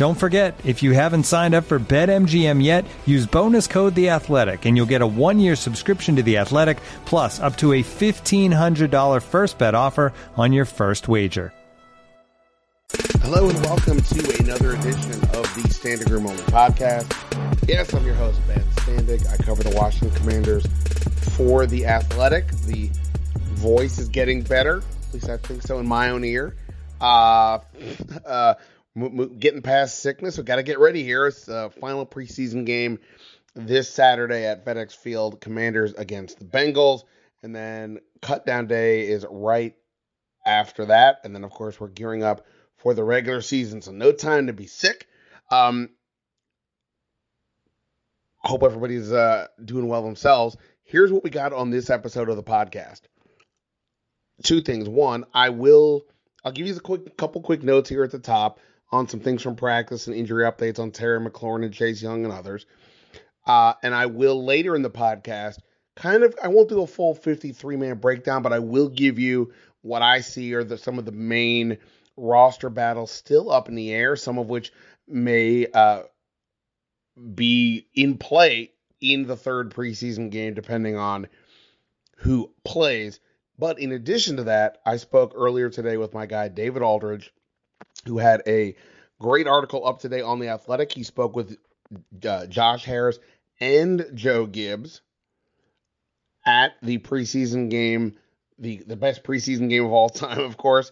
Don't forget, if you haven't signed up for BetMGM yet, use bonus code The Athletic, and you'll get a one-year subscription to The Athletic, plus up to a fifteen hundred dollar first bet offer on your first wager. Hello and welcome to another edition of the Standing Room Only podcast. Yes, I'm your host Ben Standig. I cover the Washington Commanders for The Athletic. The voice is getting better, at least I think so in my own ear. Uh, uh, getting past sickness. We got to get ready here. It's the final preseason game this Saturday at FedEx Field. Commanders against the Bengals, and then cut down day is right after that. And then of course we're gearing up for the regular season, so no time to be sick. Um, hope everybody's uh, doing well themselves. Here's what we got on this episode of the podcast. Two things. One, I will. I'll give you a quick couple quick notes here at the top on some things from practice and injury updates on Terry McLaurin and Chase Young and others. Uh, and I will later in the podcast kind of I won't do a full 53 man breakdown, but I will give you what I see are the some of the main roster battles still up in the air, some of which may uh, be in play in the third preseason game, depending on who plays. But in addition to that, I spoke earlier today with my guy David Aldridge who had a great article up today on the Athletic. He spoke with uh, Josh Harris and Joe Gibbs at the preseason game, the the best preseason game of all time, of course,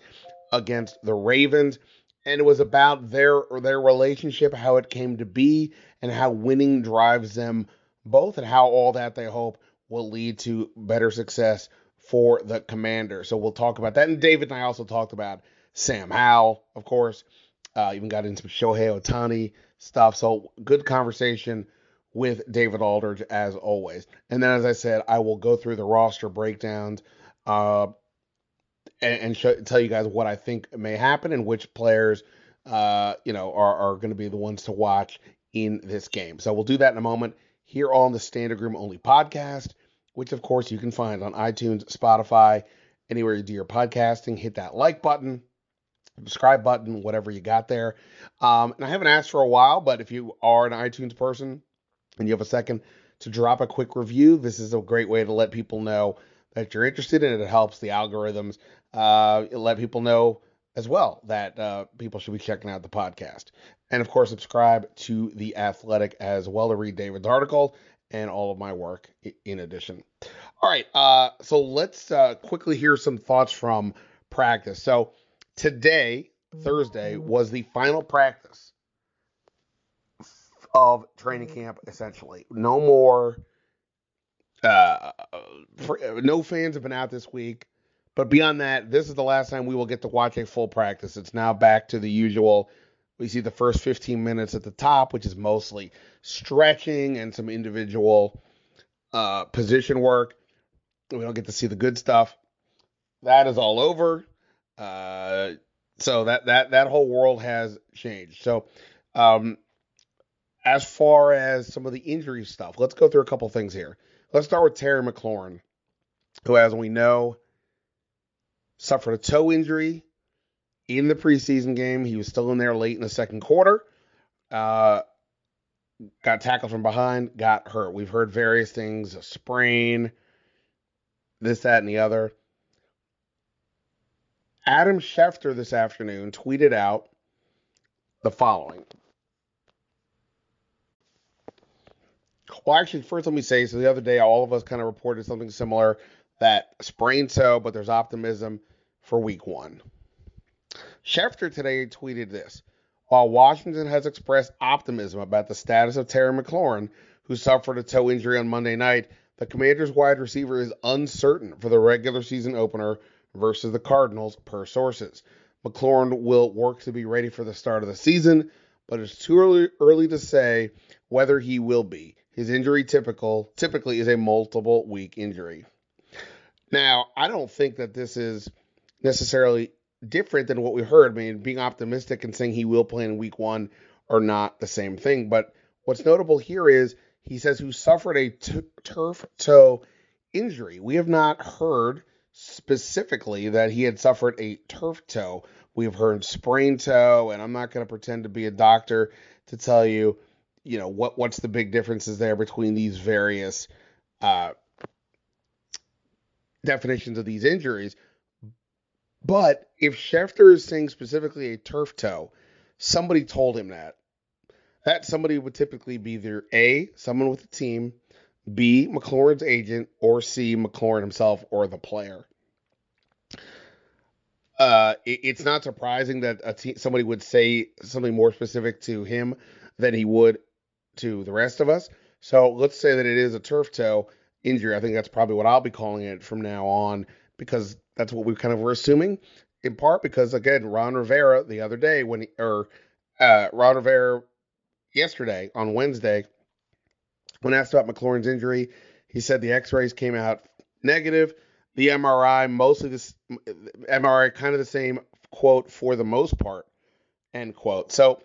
against the Ravens. And it was about their their relationship, how it came to be, and how winning drives them both, and how all that they hope will lead to better success for the commander. So we'll talk about that. And David and I also talked about Sam Howell, of course. Uh, even got into Shohei Ohtani stuff. So good conversation with David Aldridge as always. And then, as I said, I will go through the roster breakdowns uh, and, and show, tell you guys what I think may happen and which players, uh, you know, are, are going to be the ones to watch in this game. So we'll do that in a moment here on the Standing Room Only podcast, which of course you can find on iTunes, Spotify, anywhere you do your podcasting. Hit that like button subscribe button, whatever you got there. Um, and I haven't asked for a while, but if you are an iTunes person and you have a second to drop a quick review, this is a great way to let people know that you're interested in it. It helps the algorithms uh, let people know as well that uh, people should be checking out the podcast. And of course, subscribe to The Athletic as well to read David's article and all of my work in addition. All right, uh, so let's uh, quickly hear some thoughts from practice. So, today, Thursday, was the final practice of training camp, essentially. No more. Uh, no fans have been out this week. But beyond that, this is the last time we will get to watch a full practice. It's now back to the usual. We see the first 15 minutes at the top, which is mostly stretching and some individual uh, position work. We don't get to see the good stuff. That is all over. Uh, so that that that whole world has changed. So, um, as far as some of the injury stuff, let's go through a couple things here. Let's start with Terry McLaurin, who, as we know, suffered a toe injury in the preseason game. He was still in there late in the second quarter. Uh, got tackled from behind, got hurt. We've heard various things, a sprain, this, that, and the other. Adam Schefter this afternoon tweeted out the following. Well, actually, first let me say so the other day, all of us kind of reported something similar that sprained toe, but there's optimism for week one. Schefter today tweeted this While Washington has expressed optimism about the status of Terry McLaurin, who suffered a toe injury on Monday night, the Commanders' wide receiver is uncertain for the regular season opener versus the Cardinals, per sources. McLaurin will work to be ready for the start of the season, but it's too early, early to say whether he will be. His injury typical typically is a multiple week injury. Now, I don't think that this is necessarily different than what we heard. I mean, being optimistic and saying he will play in week one are not the same thing. But what's notable here is he says who suffered a t- turf toe injury. We have not heard specifically that he had suffered a turf toe. We have heard sprain toe, and I'm not going to pretend to be a doctor to tell you, you know, what what's the big differences there between these various uh, definitions of these injuries. But if Schefter is saying specifically a turf toe, somebody told him that. That somebody would typically be either A, someone with the team, B, McLaurin's agent, or C, McLaurin himself or the player. Uh, it, it's not surprising that a te- somebody would say something more specific to him than he would to the rest of us. So let's say that it is a turf toe injury. I think that's probably what I'll be calling it from now on because that's what we kind of were assuming. In part because again, Ron Rivera the other day when he, or uh, Ron Rivera yesterday on Wednesday when asked about McLaurin's injury, he said the X-rays came out negative. The MRI mostly this MRI kind of the same quote for the most part end quote. So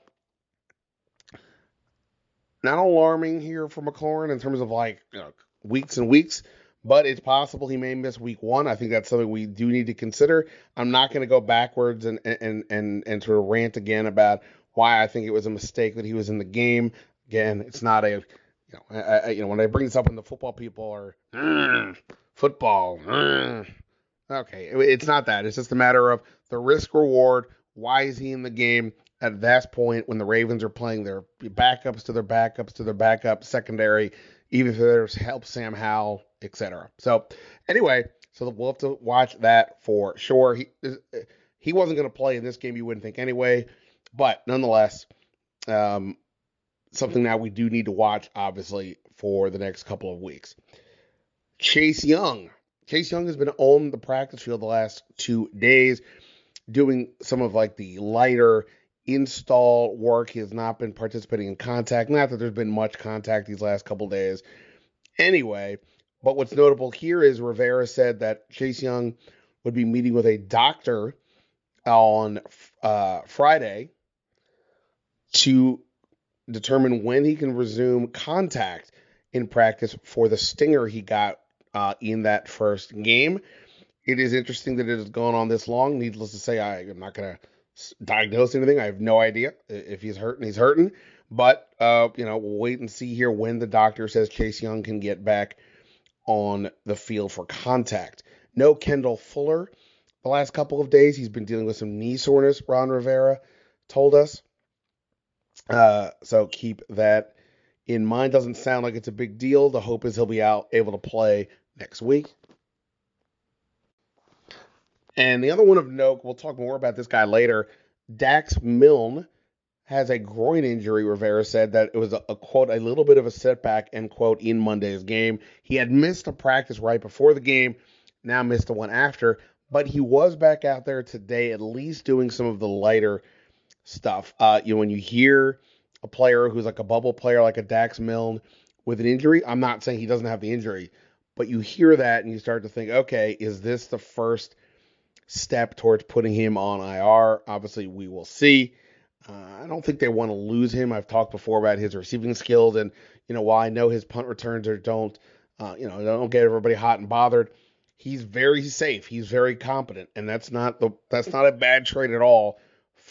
not alarming here for McLaurin in terms of like you know, weeks and weeks, but it's possible he may miss week one. I think that's something we do need to consider. I'm not going to go backwards and, and and and sort of rant again about why I think it was a mistake that he was in the game. Again, it's not a you know I, I, you know when I bring this up and the football people are football. Okay, it's not that. It's just a matter of the risk reward. Why is he in the game? At that point, when the Ravens are playing their backups to their backups to their backup secondary, even if there's help Sam Howell, etc. So anyway, so we'll have to watch that for sure. He he wasn't going to play in this game, you wouldn't think anyway, but nonetheless, um, something that we do need to watch, obviously, for the next couple of weeks. Chase Young. Chase Young has been on the practice field the last two days, doing some of like the lighter install work. He has not been participating in contact. Not that there's been much contact these last couple days. Anyway, but what's notable here is Rivera said that Chase Young would be meeting with a doctor on uh, Friday to determine when he can resume contact in practice for the stinger he got uh, in that first game. It is interesting that it has gone on this long. Needless to say, I am not going to diagnose anything. I have no idea if he's hurting. He's hurting, but uh, you know, we'll wait and see here when the doctor says Chase Young can get back on the field for contact. No Kendall Fuller. The last couple of days, he's been dealing with some knee soreness. Ron Rivera told us. Uh, so keep that in mind. Doesn't sound like it's a big deal. The hope is he'll be out able to play next week. And the other one of note, we'll talk more about this guy later. Dax Milne has a groin injury. Rivera said that it was a, a, quote, a little bit of a setback, end quote, in Monday's game. He had missed a practice right before the game, now missed the one after, but he was back out there today, at least doing some of the lighter stuff. Uh, you know, when you hear a player who's like a bubble player, like a Dax Milne, with an injury, I'm not saying he doesn't have the injury, but you hear that and you start to think, okay, is this the first step towards putting him on IR. Obviously, we will see. Uh, I don't think they want to lose him. I've talked before about his receiving skills, and you know while I know his punt returns are don't, uh, you know, don't get everybody hot and bothered. He's very safe. He's very competent, and that's not the that's not a bad trade at all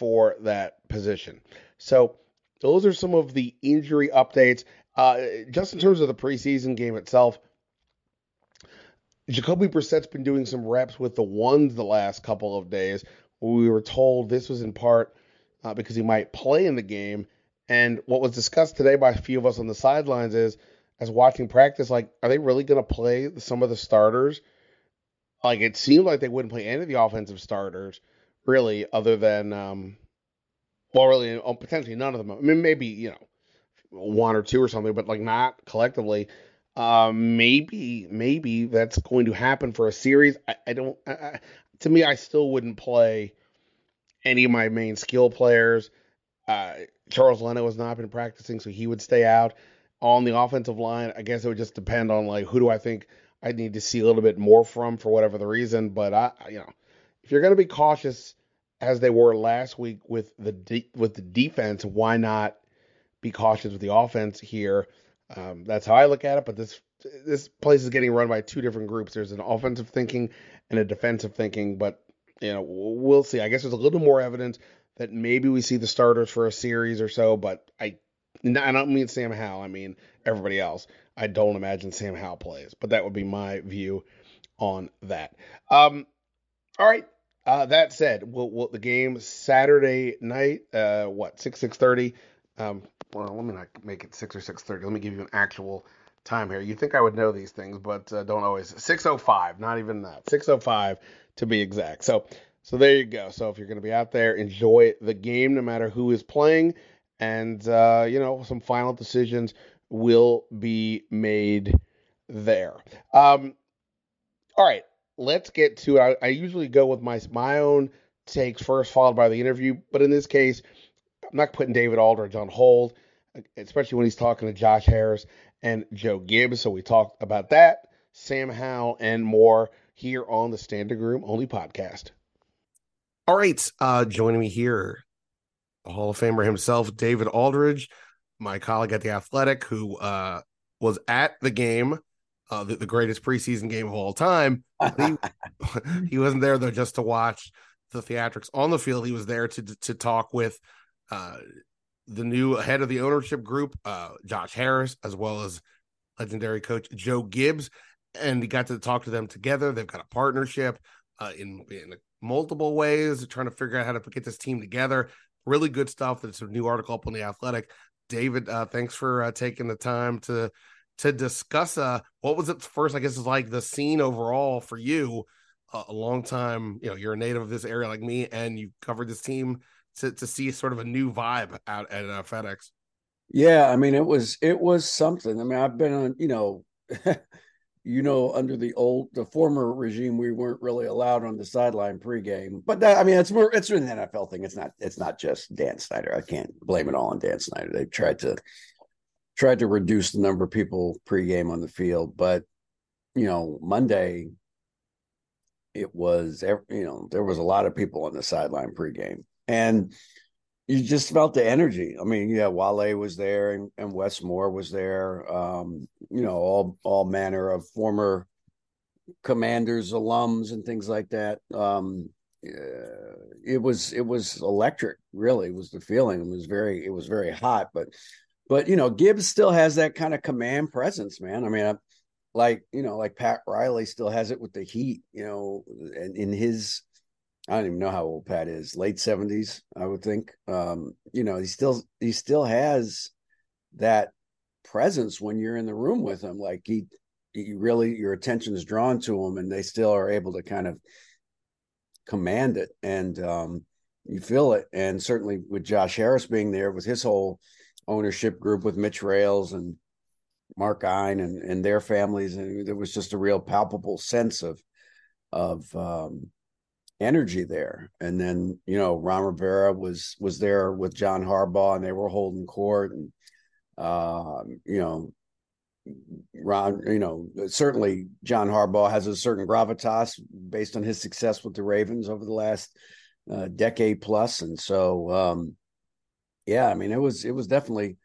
for that position. So those are some of the injury updates. Uh, just in terms of the preseason game itself, Jacoby Brissett's been doing some reps with the ones the last couple of days. We were told this was in part uh, because he might play in the game. And what was discussed today by a few of us on the sidelines is, as watching practice, like, are they really going to play some of the starters? Like, it seemed like they wouldn't play any of the offensive starters, really, other than, um, well, really, oh, potentially none of them. I mean, maybe, you know, one or two or something, but like not collectively. Uh, maybe, maybe that's going to happen for a series. I, I don't. I, I, to me, I still wouldn't play any of my main skill players. Uh, Charles Leno has not been practicing, so he would stay out. On the offensive line, I guess it would just depend on like who do I think I need to see a little bit more from for whatever the reason. But I, you know, if you're going to be cautious as they were last week with the de- with the defense, why not be cautious with the offense here? Um, that's how I look at it. But this this place is getting run by two different groups. There's an offensive thinking and a defensive thinking. But you know, we'll see. I guess there's a little more evidence that maybe we see the starters for a series or so. But I, I don't mean Sam Howell. I mean everybody else. I don't imagine Sam Howell plays. But that would be my view on that. Um, all right. Uh, that said, we'll, we'll, the game Saturday night, uh, what six six thirty. Um, well, let me not make it six or six thirty. Let me give you an actual time here. You think I would know these things, but uh, don't always. Six oh five, not even that. Six oh five to be exact. So, so there you go. So if you're going to be out there, enjoy the game, no matter who is playing, and uh, you know some final decisions will be made there. Um, all right, let's get to it. I, I usually go with my my own takes first, followed by the interview. But in this case, I'm not putting David Aldridge on hold, especially when he's talking to Josh Harris and Joe Gibbs. So we talked about that, Sam Howell, and more here on the Standing Room Only podcast. All right, uh, joining me here, the Hall of Famer himself, David Aldridge, my colleague at the Athletic, who uh, was at the game uh, the, the, greatest preseason game of all time. He, he, wasn't there though just to watch the theatrics on the field. He was there to to talk with uh, the new head of the ownership group, uh, Josh Harris, as well as legendary coach Joe Gibbs, and he got to talk to them together. They've got a partnership uh, in in multiple ways, trying to figure out how to get this team together. Really good stuff. There's a new article up on the Athletic. David, uh, thanks for uh, taking the time to to discuss uh what was it first i guess it's like the scene overall for you uh, a long time you know you're a native of this area like me and you covered this team to to see sort of a new vibe out at uh, fedex. Yeah i mean it was it was something. I mean i've been on you know you know under the old the former regime we weren't really allowed on the sideline pregame but that i mean it's more it's an nfl thing. It's not it's not just dan snyder. I can't blame it all on dan snyder. They've tried to tried to reduce the number of people pregame on the field, but you know, Monday it was you know there was a lot of people on the sideline pregame, and you just felt the energy. I mean, yeah, Wale was there and, and Wes Moore was there. Um, you know, all all manner of former commanders, alums, and things like that. Um, uh, it was it was electric. Really, was the feeling. It was very it was very hot, but but you know, Gibbs still has that kind of command presence, man. I mean, I, like you know, like Pat Riley still has it with the Heat, you know, and in his, I don't even know how old Pat is, late seventies, I would think. Um, you know, he still he still has that presence when you're in the room with him. Like he, he really your attention is drawn to him, and they still are able to kind of command it, and um, you feel it. And certainly with Josh Harris being there with his whole ownership group with Mitch Rales and Mark Ein and, and their families. And there was just a real palpable sense of of um, energy there. And then, you know, Ron Rivera was was there with John Harbaugh and they were holding court and uh, you know, Ron, you know, certainly John Harbaugh has a certain gravitas based on his success with the Ravens over the last uh, decade plus, and so um, yeah, I mean, it was it was definitely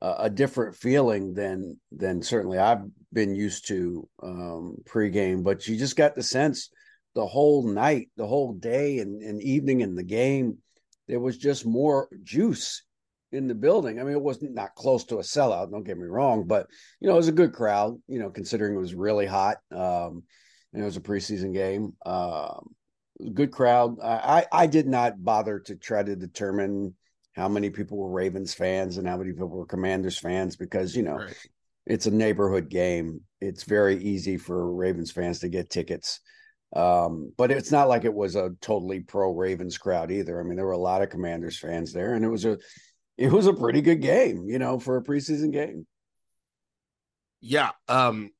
a, a different feeling than than certainly I've been used to um, pregame. But you just got the sense the whole night, the whole day, and, and evening in the game, there was just more juice in the building. I mean, it wasn't not close to a sellout. Don't get me wrong, but you know, it was a good crowd. You know, considering it was really hot. Um, and it was a preseason game. Um, good crowd. I, I did not bother to try to determine how many people were Ravens fans and how many people were Commanders fans because you know Right. it's a neighborhood game. It's very easy for Ravens fans to get tickets. Um, but it's not like it was a totally pro Ravens crowd either. I mean, there were a lot of Commanders fans there, and it was a it was a pretty good game, you know, for a preseason game. Yeah. Um,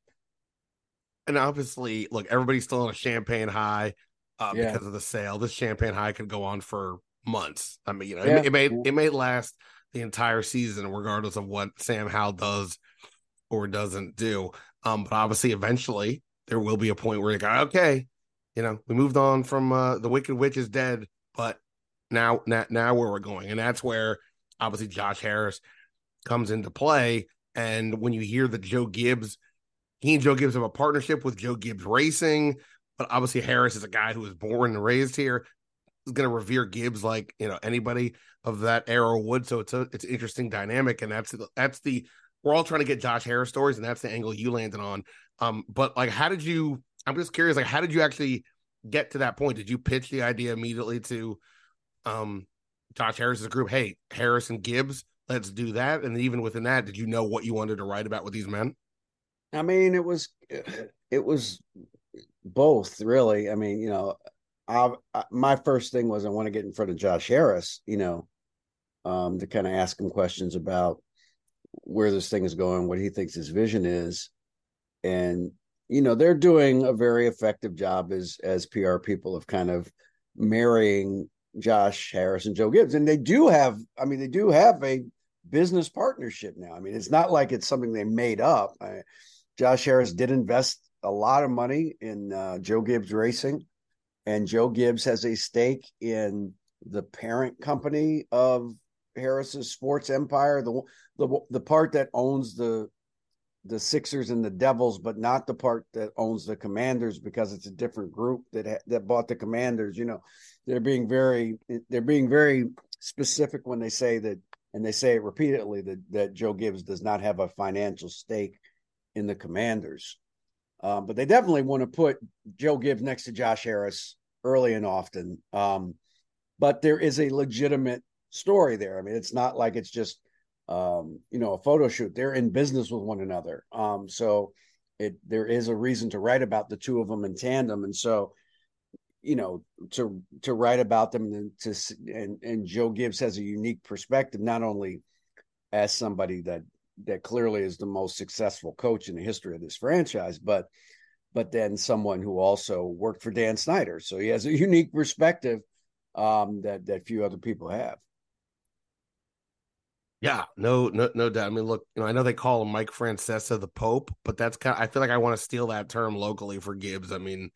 and obviously, look, everybody's still on a champagne high uh, Yeah. because of the sale. This champagne high could go on for months. I mean, you know, Yeah. it, it may it may last the entire season, regardless of what Sam Howell does or doesn't do. Um, but obviously, eventually, there will be a point where you go, okay, you know, we moved on from uh, the Wicked Witch is dead, but now, now, now where we're going, and that's where obviously Josh Harris comes into play. And when you hear that Joe Gibbs, he and Joe Gibbs have a partnership with Joe Gibbs Racing, but obviously Harris is a guy who was born and raised here. Is going to revere Gibbs like you know anybody of that era would. So it's a it's an interesting dynamic, and that's that's the we're all trying to get Josh Harris stories, and that's the angle you landed on. Um, but like, how did you? I'm just curious, like, how did you actually get to that point? Did you pitch the idea immediately to um Josh Harris's group? Hey, Harris and Gibbs, let's do that. And even within that, did you know what you wanted to write about with these men? I mean, it was it was both really. I mean, you know, I, I my first thing was I want to get in front of Josh Harris, you know, um, to kind of ask him questions about where this thing is going, what he thinks his vision is, and you know, they're doing a very effective job as as PR people of kind of marrying Josh Harris and Joe Gibbs, and they do have, I mean, they do have a business partnership now. I mean, it's not like it's something they made up. I, Josh Harris did invest a lot of money in uh, Joe Gibbs Racing, and Joe Gibbs has a stake in the parent company of Harris's sports empire, the the the part that owns the the Sixers and the Devils, but not the part that owns the Commanders because it's a different group that ha- that bought the Commanders. You know, they're being very they're being very specific when they say that, and they say it repeatedly that that Joe Gibbs does not have a financial stake in the Commanders. Um, but they definitely want to put Joe Gibbs next to Josh Harris early and often. Um, but there is a legitimate story there. I mean, it's not like it's just um, you know a photo shoot. They're in business with one another. Um, so it there is a reason to write about the two of them in tandem, and so you know to to write about them and to and and Joe Gibbs has a unique perspective, not only as somebody that that clearly is the most successful coach in the history of this franchise, but but then someone who also worked for Dan Snyder, so he has a unique perspective um, that that few other people have. Yeah, no, no, no doubt. I mean, look, you know, I know they call him Mike Francesa the Pope, but that's kind. Of, I feel like I want to steal that term locally for Gibbs. I mean,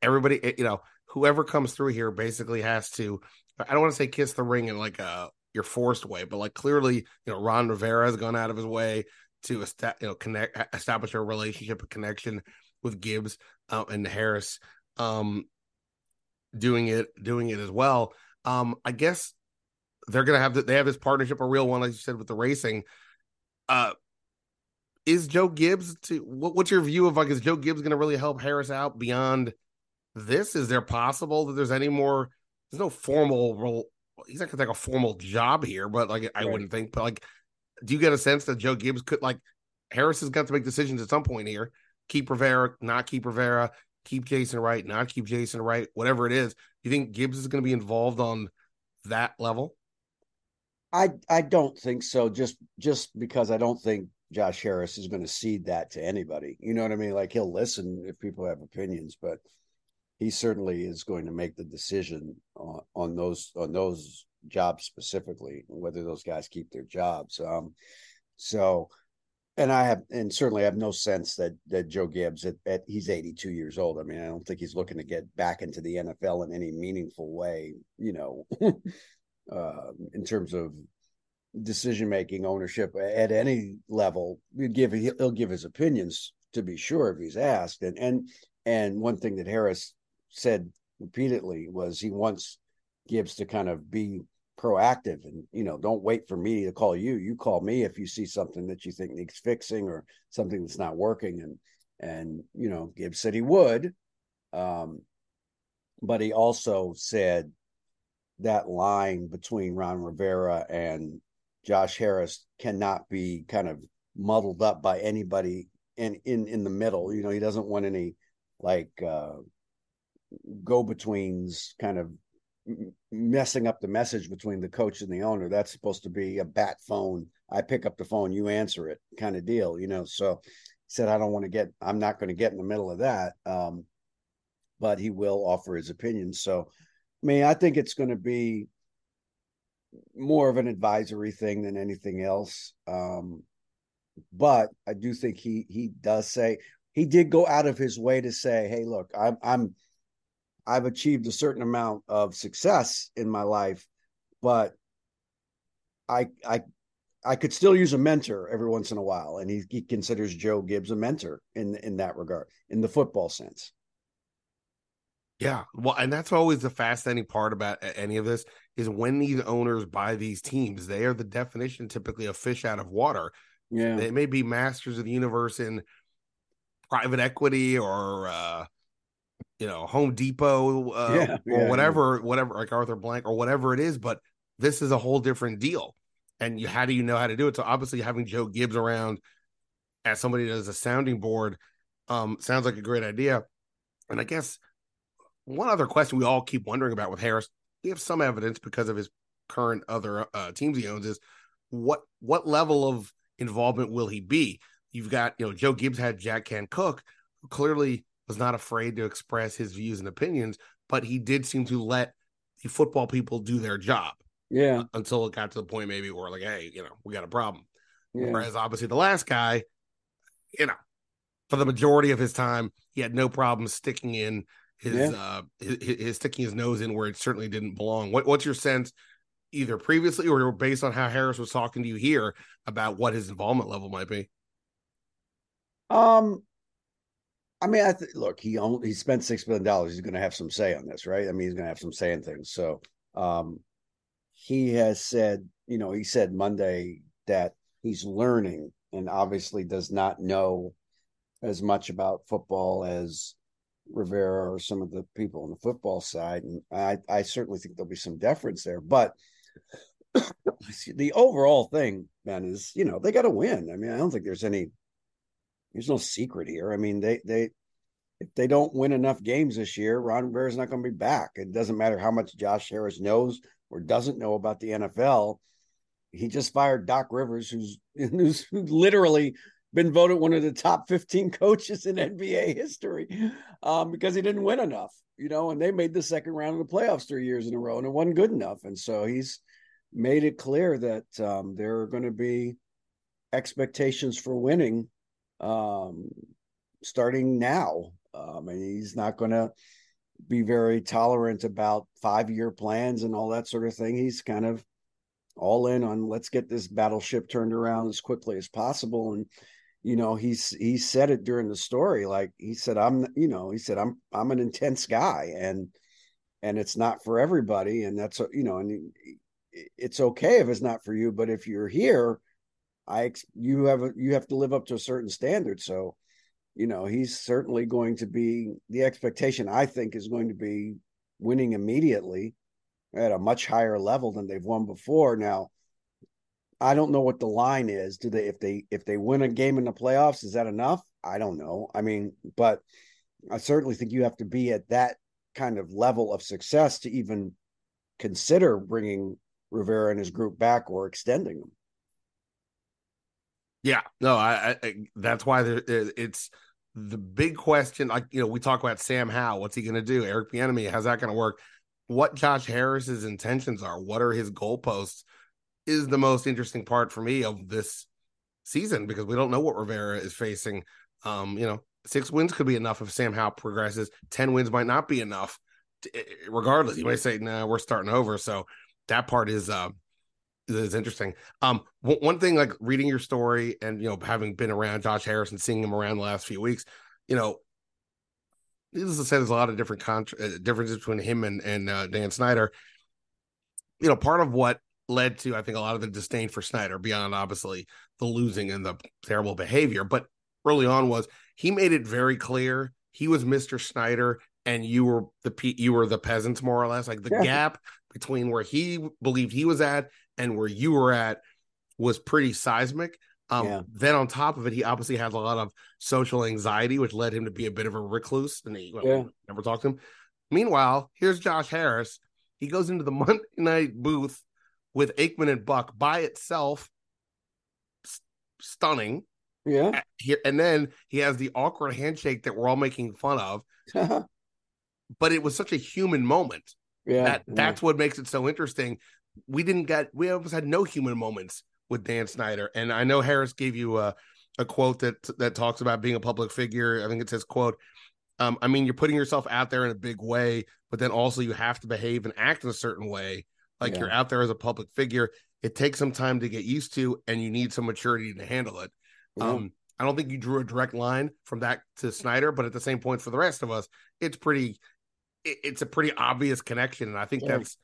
everybody, you know, whoever comes through here basically has to. I don't want to say kiss the ring in like a your forced way, but like clearly, you know, Ron Rivera has gone out of his way to esta- you know connect establish a relationship, a connection with Gibbs uh, and Harris, um, doing it, doing it as well. Um, I guess they're gonna have the, they have this partnership, a real one, like you said, with the racing. Uh, is Joe Gibbs to what, what's your view of like is Joe Gibbs gonna really help Harris out beyond this? Is there possible that there's any more? There's no formal role. He's not gonna take a formal job here, but like I Right. wouldn't think. But like, do you get a sense that Joe Gibbs could like Harris has got to make decisions at some point here? Keep Rivera, not keep Rivera, keep Jason Wright, not keep Jason Wright, whatever it is. Do you think Gibbs is going to be involved on that level? I I don't think so. Just just because I don't think Josh Harris is going to cede that to anybody. You know what I mean? Like he'll listen if people have opinions, but he certainly is going to make the decision on, on those on those jobs specifically, whether those guys keep their jobs. Um, so, and I have, and certainly I have no sense that that Joe Gibbs at, at he's 82 years old. I mean, I don't think he's looking to get back into the NFL in any meaningful way. You know, uh, in terms of decision making ownership at any level he'd give he'll give his opinions to be sure if he's asked and and and one thing that harris said repeatedly was he wants gibbs to kind of be proactive and you know don't wait for me to call you you call me if you see something that you think needs fixing or something that's not working and and you know gibbs said he would um but he also said that line between Ron Rivera and Josh Harris cannot be kind of muddled up by anybody in in in the middle. You know, he doesn't want any like uh go betweens kind of messing up the message between the coach and the owner. That's supposed to be a bat phone. I pick up the phone, you answer it kind of deal, you know. So he said, I don't want to get, I'm not going to get in the middle of that. Um, but he will offer his opinion. So, I mean, I think it's going to be more of an advisory thing than anything else. Um, but I do think he he does say he did go out of his way to say, "Hey, look, I'm I'm I've achieved a certain amount of success in my life, but I I I could still use a mentor every once in a while." And he he considers Joe Gibbs a mentor in in that regard, in the football sense. Yeah, well, and that's always the fascinating part about any of this is when these owners buy these teams, they are the definition typically of fish out of water. Yeah, they may be masters of the universe in private equity or uh, you know Home Depot uh, yeah, or yeah, whatever, yeah. whatever like Arthur Blank or whatever it is, but this is a whole different deal. And you, how do you know how to do it? So obviously having Joe Gibbs around as somebody that is a sounding board um, sounds like a great idea. And I guess one other question we all keep wondering about with Harris, we have some evidence because of his current other uh, teams he owns is what what level of involvement will he be? You've got, you know, Joe Gibbs had Jack Kent Cooke, clearly was not afraid to express his views and opinions, but he did seem to let the football people do their job. Yeah. Until it got to the point maybe where like, hey, you know, we got a problem. Yeah. Whereas obviously the last guy, you know, for the majority of his time, he had no problem sticking in his yeah. uh his, his, sticking his nose in where it certainly didn't belong. What what's your sense either previously or based on how Harris was talking to you here about what his involvement level might be? Um I mean, I th- look, he only he spent six million dollars. He's going to have some say on this, right? I mean, he's going to have some say in things. So, um, he has said, you know, he said Monday that he's learning and obviously does not know as much about football as Rivera or some of the people on the football side, and I, I certainly think there'll be some deference there. But the overall thing, man, is you know they got to win. I mean, I don't think there's any, there's no secret here. I mean, they they if they don't win enough games this year, Ron Rivera's not going to be back. It doesn't matter how much Josh Harris knows or doesn't know about the NFL. He just fired Doc Rivers, who's who's literally been voted one of the top 15 coaches in NBA history um, because he didn't win enough, you know, and they made the second round of the playoffs three years in a row and it wasn't good enough. And so he's made it clear that um, there are going to be expectations for winning um, starting now. Um, and he's not going to be very tolerant about five year plans and all that sort of thing. He's kind of all in on let's get this battleship turned around as quickly as possible. And you know he's he said it during the story like he said i'm you know he said i'm i'm an intense guy and and it's not for everybody and that's you know and it's okay if it's not for you but if you're here i you have a, you have to live up to a certain standard so you know he's certainly going to be the expectation i think is going to be winning immediately at a much higher level than they've won before now I don't know what the line is. Do they if they if they win a game in the playoffs, is that enough? I don't know. I mean, but I certainly think you have to be at that kind of level of success to even consider bringing Rivera and his group back or extending them. Yeah, no, I, I that's why there, it's the big question. Like you know, we talk about Sam Howell. What's he going to do? Eric Bieniemy, how's that going to work? What Josh Harris's intentions are? What are his goalposts? is the most interesting part for me of this season because we don't know what Rivera is facing. Um, you know, six wins could be enough if Sam Howell progresses. Ten wins might not be enough. Regardless, you might say, "Nah, we're starting over." So that part is uh, is interesting. Um, w- one thing like reading your story and you know having been around Josh Harris and seeing him around the last few weeks, you know, needless to say, there's a lot of different contra- uh, differences between him and and uh, Dan Snyder. You know, part of what led to, I think, a lot of the disdain for Snyder beyond obviously the losing and the terrible behavior. But early on was he made it very clear he was Mr. Snyder and you were the you were the peasants more or less like the yeah. gap between where he believed he was at and where you were at was pretty seismic. Um, Yeah. Then on top of it, he obviously has a lot of social anxiety, which led him to be a bit of a recluse, and he well, Yeah. never talked to him. Meanwhile, here's Josh Harris. He goes into the Monday night booth with Aikman and Buck by itself. S- stunning. Yeah. Here and then he has the awkward handshake that we're all making fun of, but it was such a human moment. yeah. that yeah. that's what makes it so interesting. We didn't get we almost had no human moments with Dan Snyder, and I know Harris gave you a a quote that that talks about being a public figure. I think it says quote. Um, I mean, you're putting yourself out there in a big way, but then also you have to behave and act in a certain way, like Yeah. you're out there as a public figure. It takes some time to get used to, and you need some maturity to handle it. Yeah. Um, I don't think you drew a direct line from that to Snyder, but at the same point, for the rest of us, it's pretty, it- it's a pretty obvious connection, and I think Yeah. that's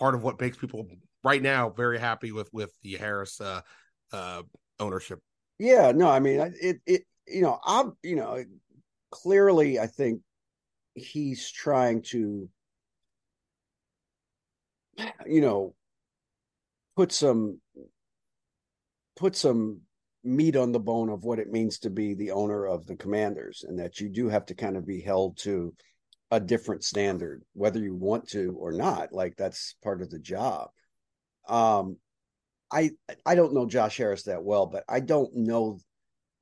part of what makes people right now very happy with with the Harris uh, uh, ownership. Yeah, no, I mean, it, it, you know, I'm, you know, clearly, I think he's trying to, you know, put some, put some meat on the bone of what it means to be the owner of the Commanders, and that you do have to kind of be held to a different standard, whether you want to or not. Like that's part of the job. Um, I I don't know Josh Harris that well, but I don't know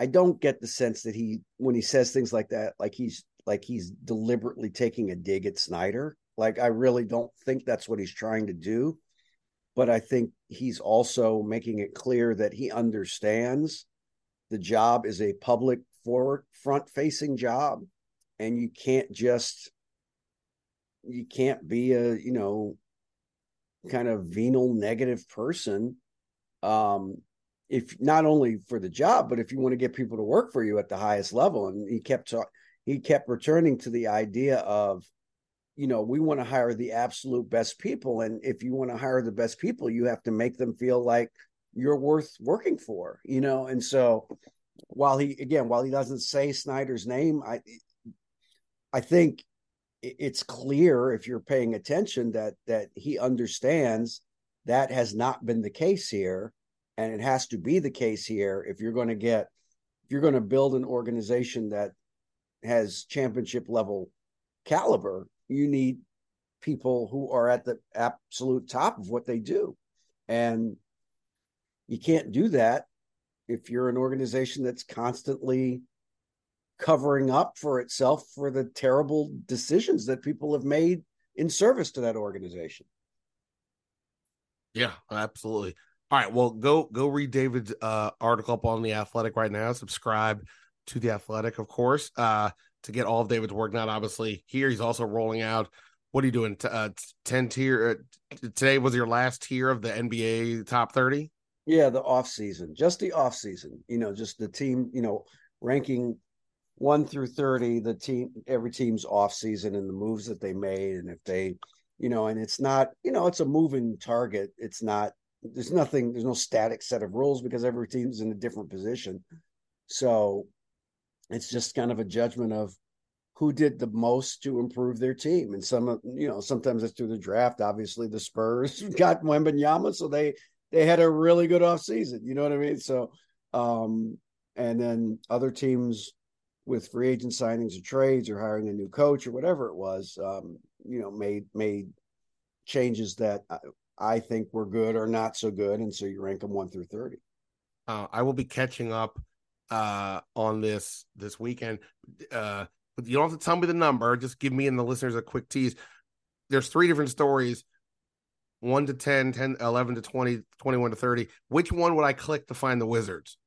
I don't get the sense that he when he says things like that, like he's like he's deliberately taking a dig at Snyder. Like I really don't think that's what he's trying to do. But I think he's also making it clear that he understands the job is a public forward front facing job and you can't just you can't be a you know kind of venal negative person um if not only for the job but if you want to get people to work for you at the highest level. And he kept talk, he kept returning to the idea of you know we want to hire the absolute best people. And if you want to hire the best people you have to make them feel like you're worth working for you know? And so while he again while he doesn't say Snyder's name I I think it's clear if you're paying attention that that he understands that has not been the case here and it has to be the case here if you're going to get if you're going to build an organization that has championship level caliber you need people who are at the absolute top of what they do. And you can't do that if you're an organization that's constantly covering up for itself for the terrible decisions that people have made in service to that organization. Yeah, absolutely. All right, well, go go read David's uh, article up on the Athletic right now. Subscribe to the Athletic, of course, uh, to get all of David's work. Not obviously here. He's also rolling out. What are you doing? T- uh, ten tier. Uh, today was your last tier of the NBA top thirty. Yeah, the off season, just the off season. You know, just the team. You know, ranking one through thirty. The team, every team's off season and the moves that they made, and if they, you know, and it's not, you know, it's a moving target. It's not. There's nothing. There's no static set of rules because every team's in a different position. So, it's just kind of a judgment of who did the most to improve their team. And some, of you know, sometimes it's through the draft. Obviously, the Spurs got Wembanyama, so they they had a really good offseason. You know what I mean? So, um, and then other teams with free agent signings or trades or hiring a new coach or whatever it was, um, you know, made made changes that I, I think were good or not so good, and so you rank them one through thirty. Uh, I will be catching up uh, on this this weekend. Uh, but you don't have to tell me the number. Just give me and the listeners a quick tease. There's three different stories 1 to 10, 10, 11 to 20, 21 to 30. Which one would I click to find the Wizards?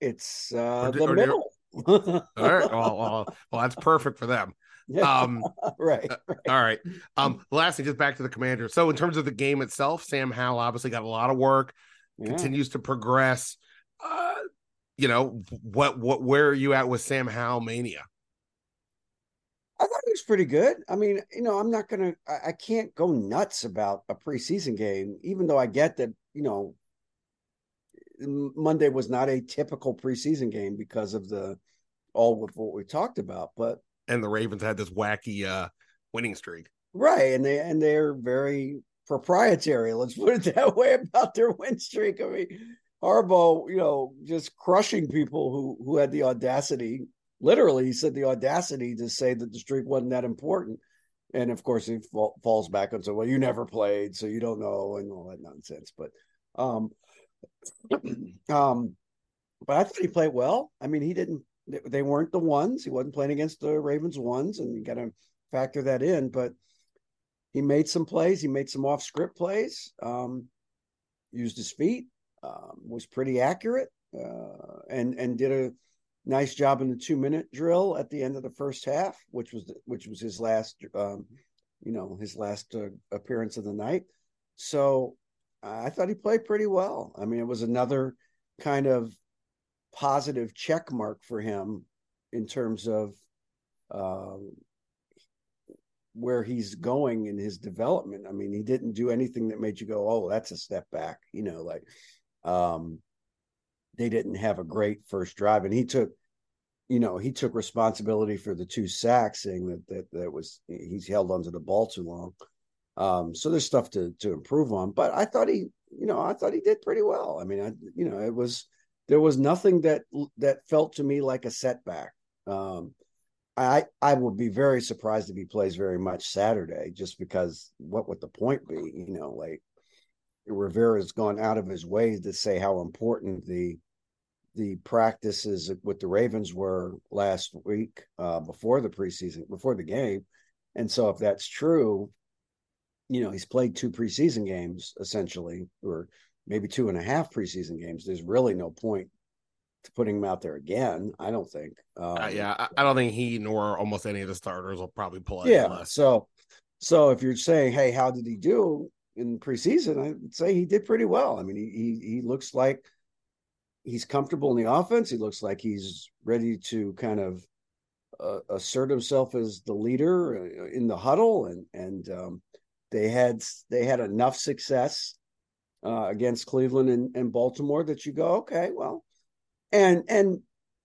It's uh, do- the or middle. All right. Well, well, well, that's perfect for them. Um, right. all right. Um, lastly, just back to the commander. So, in terms of the game itself, Sam Howell obviously got a lot of work, Yeah. continues to progress. Uh, you know, what, what, where are you at with Sam Howell mania? I thought he was pretty good. I mean, you know, I'm not gonna, I, I can't go nuts about a preseason game, even though I get that, you know, Monday was not a typical preseason game because of the all of what we talked about. But And the Ravens had this wacky uh winning streak. right, and they and they're very proprietary. Let's put it that way about their win streak. I mean, Harbaugh, you know, just crushing people who who had the audacity. Literally, he said the audacity to say that the streak wasn't that important. And of course, he fall, falls back and says, "Well, you never played, so you don't know," and all that nonsense. But, um, um, but I thought he played well. I mean, he didn't. They weren't the ones. He wasn't playing against the Ravens ones, and you got to factor that in. But he made some plays. He made some off script plays. Um, used his feet. Um, was pretty accurate, uh, and and did a nice job in the two minute drill at the end of the first half, which was which was his last, um, you know, his last uh, appearance of the night. So I thought he played pretty well. I mean, it was another kind of positive check mark for him in terms of um, where he's going in his development. I mean, he didn't do anything that made you go, "Oh, that's a step back." You know, like um, they didn't have a great first drive, and he took, you know, he took responsibility for the two sacks, saying that that that was he's held onto the ball too long. Um, so there's stuff to to improve on, but I thought he, you know, I thought he did pretty well. I mean, I, you know, it was there was nothing that that felt to me like a setback. Um, I I would be very surprised if he plays very much Saturday, just because what would the point be? You know, like Rivera's gone out of his way to say how important the the practices with the Ravens were last week uh, before the preseason, before the game, and so if that's true, you know, he's played two preseason games essentially, or maybe two and a half preseason games. There's really no point to putting him out there again. I don't think. Um, uh, yeah, I, I, don't think he nor almost any of the starters will probably pull Yeah. So, so if you're saying, hey, how did he do in preseason? I'd say he did pretty well. I mean, he he, he looks like he's comfortable in the offense. He looks like he's ready to kind of uh, assert himself as the leader uh, in the huddle, and and um, they had they had enough success uh, against Cleveland and, and Baltimore that you go, okay, well, and and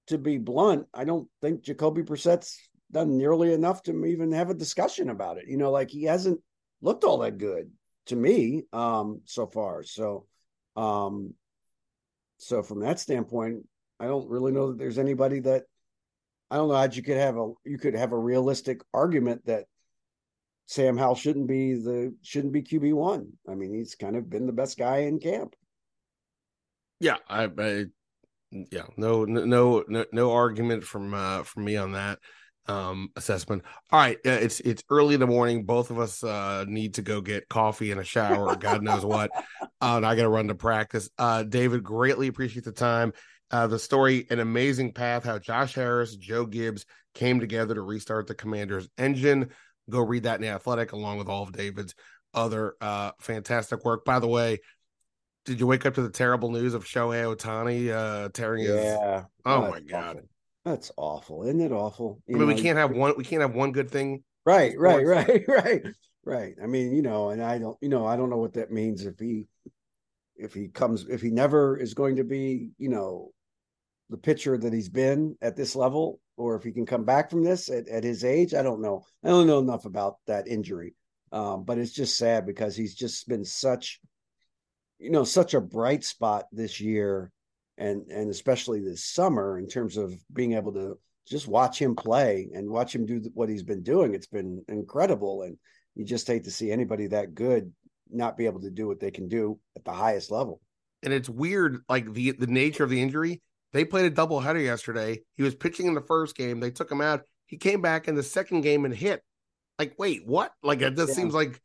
to be blunt, I don't think Jacoby Brissett's done nearly enough to even have a discussion about it. You know, like he hasn't looked all that good to me um, so far. So, um, so from that standpoint, I don't really know that there's anybody that I don't know how you could have a you could have a realistic argument that Sam Howell shouldn't be the shouldn't be QB one. I mean, he's kind of been the best guy in camp. Yeah, I, I yeah, no, no, no, no argument from uh, from me on that um assessment. All right uh, it's it's early in the morning. Both of us uh need to go get coffee and a shower god knows what. Uh, and i gotta run to practice. Uh david greatly appreciate the time. Uh the story an amazing path how josh harris joe gibbs came together to restart the commander's engine go read that in the athletic along with all of david's other uh fantastic work by the way did you wake up to the terrible news of Shohei Ohtani uh, tearing his? Yeah. Oh, my god. Awful. That's awful, isn't it? Awful. You I mean, know, we can't have one. We can't have one good thing. Right. Right. Right. Right. Right. I mean, you know, and I don't. You know, I don't know what that means if he, if he comes, if he never is going to be, you know, the pitcher that he's been at this level, or if he can come back from this at, at his age. I don't know. I don't know enough about that injury. Um, but it's just sad because he's just been such you know such a bright spot this year and and especially this summer in terms of being able to just watch him play and watch him do what he's been doing it's been incredible and you just hate to see anybody that good not be able to do what they can do at the highest level and it's weird like the the nature of the injury they played a double header yesterday he was pitching in the first game they took him out he came back in the second game and hit like wait what like it just yeah. seems like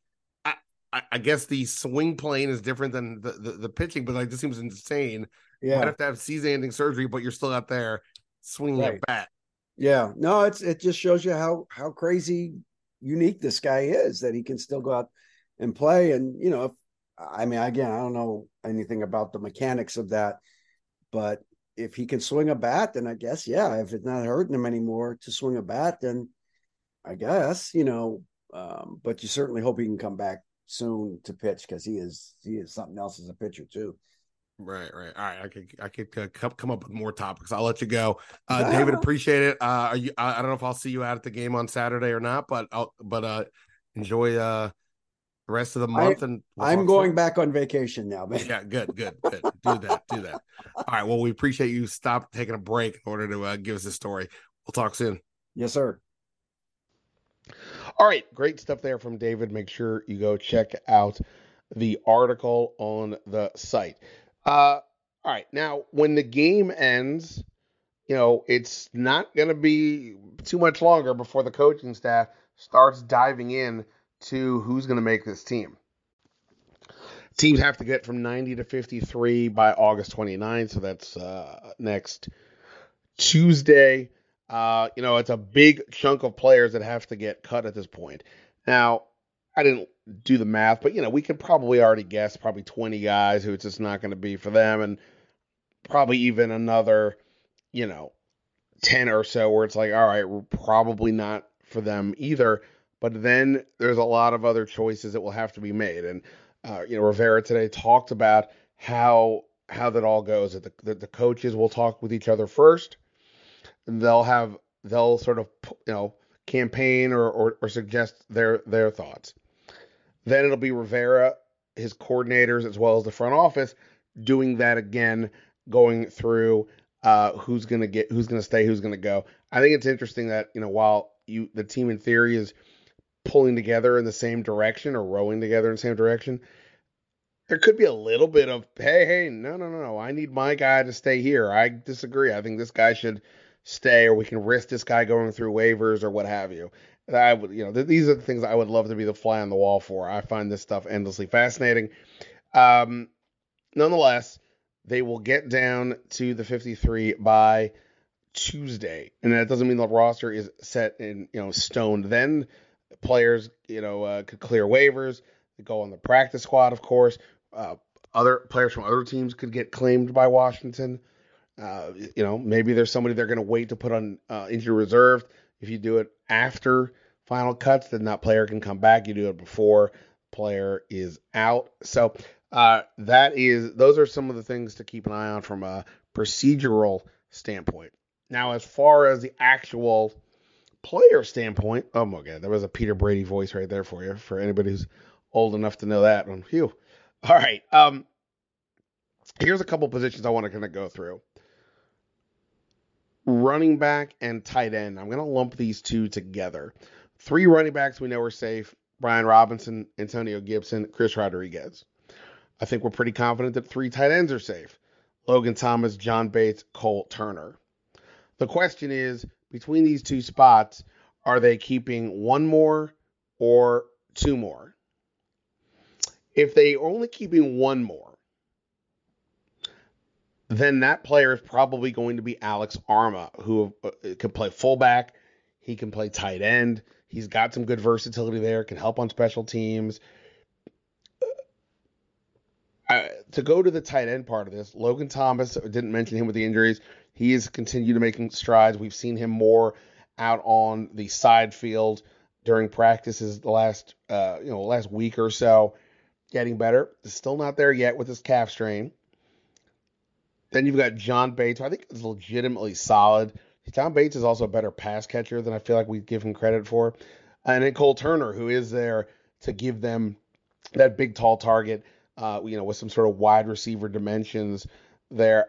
I, I, guess the swing plane is different than the, the, the pitching, but like this seems insane. Yeah, you might have to have season-ending surgery, but you're still out there swinging right. a bat. Yeah, no, it's it just shows you how how crazy unique this guy is that he can still go out and play. And you know, if, I mean, again, I don't know anything about the mechanics of that, but if he can swing a bat, then I guess yeah. If it's not hurting him anymore to swing a bat, then I guess you know. Um, but you certainly hope he can come back soon to pitch because he is he is something else as a pitcher too. Right, right. All right, I could I could uh, come up with more topics. I'll let you go, uh, David. Appreciate it. Uh, are you? I, I, don't know if I'll see you out at the game on Saturday or not, but I'll, but uh, enjoy uh the rest of the month. I, and we'll I'm going soon. back on vacation now, man. Yeah, good, good, good. do that, do that. All right. Well, we appreciate you stop taking a break in order to uh, give us a story. We'll talk soon. Yes, sir. All right, great stuff there from David. Make sure you go check out the article on the site. Uh, all right, now when the game ends, you know it's not going to be too much longer before the coaching staff starts diving in to who's going to make this team. Teams have to get from 90 to 53 by August 29th, so that's uh, next Tuesday. Uh, you know, it's a big chunk of players that have to get cut at this point. Now, I didn't do the math, but you know, we could probably already guess probably 20 guys who it's just not going to be for them, and probably even another, you know, 10 or so where it's like, all right, we're probably not for them either. But then there's a lot of other choices that will have to be made, and uh, you know, Rivera today talked about how how that all goes. That the, that the coaches will talk with each other first they'll have they'll sort of you know campaign or, or, or suggest their their thoughts. Then it'll be Rivera, his coordinators, as well as the front office, doing that again, going through uh, who's gonna get, who's gonna stay, who's gonna go. I think it's interesting that you know while you the team in theory is pulling together in the same direction or rowing together in the same direction, there could be a little bit of hey hey no no no no I need my guy to stay here. I disagree. I think this guy should stay, or we can risk this guy going through waivers or what have you. I would, you know, th- these are the things I would love to be the fly on the wall for. I find this stuff endlessly fascinating. Um, nonetheless, they will get down to the 53 by Tuesday, and that doesn't mean the roster is set in, you know, stoned. Then players, you know, uh, could clear waivers, go on the practice squad, of course. Uh, other players from other teams could get claimed by Washington. Uh, you know, maybe there's somebody they're going to wait to put on uh, injury reserve. If you do it after final cuts, then that player can come back. You do it before player is out. So uh, that is those are some of the things to keep an eye on from a procedural standpoint. Now, as far as the actual player standpoint, oh my god, there was a Peter Brady voice right there for you for anybody who's old enough to know that one. Phew. All right. Um, here's a couple positions I want to kind of go through running back and tight end. I'm going to lump these two together. Three running backs we know are safe Brian Robinson, Antonio Gibson, Chris Rodriguez. I think we're pretty confident that three tight ends are safe Logan Thomas, John Bates, Cole Turner. The question is between these two spots, are they keeping one more or two more? If they are only keeping one more, then that player is probably going to be Alex Armah, who uh, can play fullback. He can play tight end. He's got some good versatility there, can help on special teams. Uh, to go to the tight end part of this, Logan Thomas didn't mention him with the injuries. He has continued to making strides. We've seen him more out on the side field during practices the last uh, you know last week or so, getting better. Still not there yet with his calf strain. Then you've got John Bates, I think is legitimately solid. John Bates is also a better pass catcher than I feel like we give him credit for. And then Cole Turner, who is there to give them that big, tall target, uh, you know, with some sort of wide receiver dimensions there.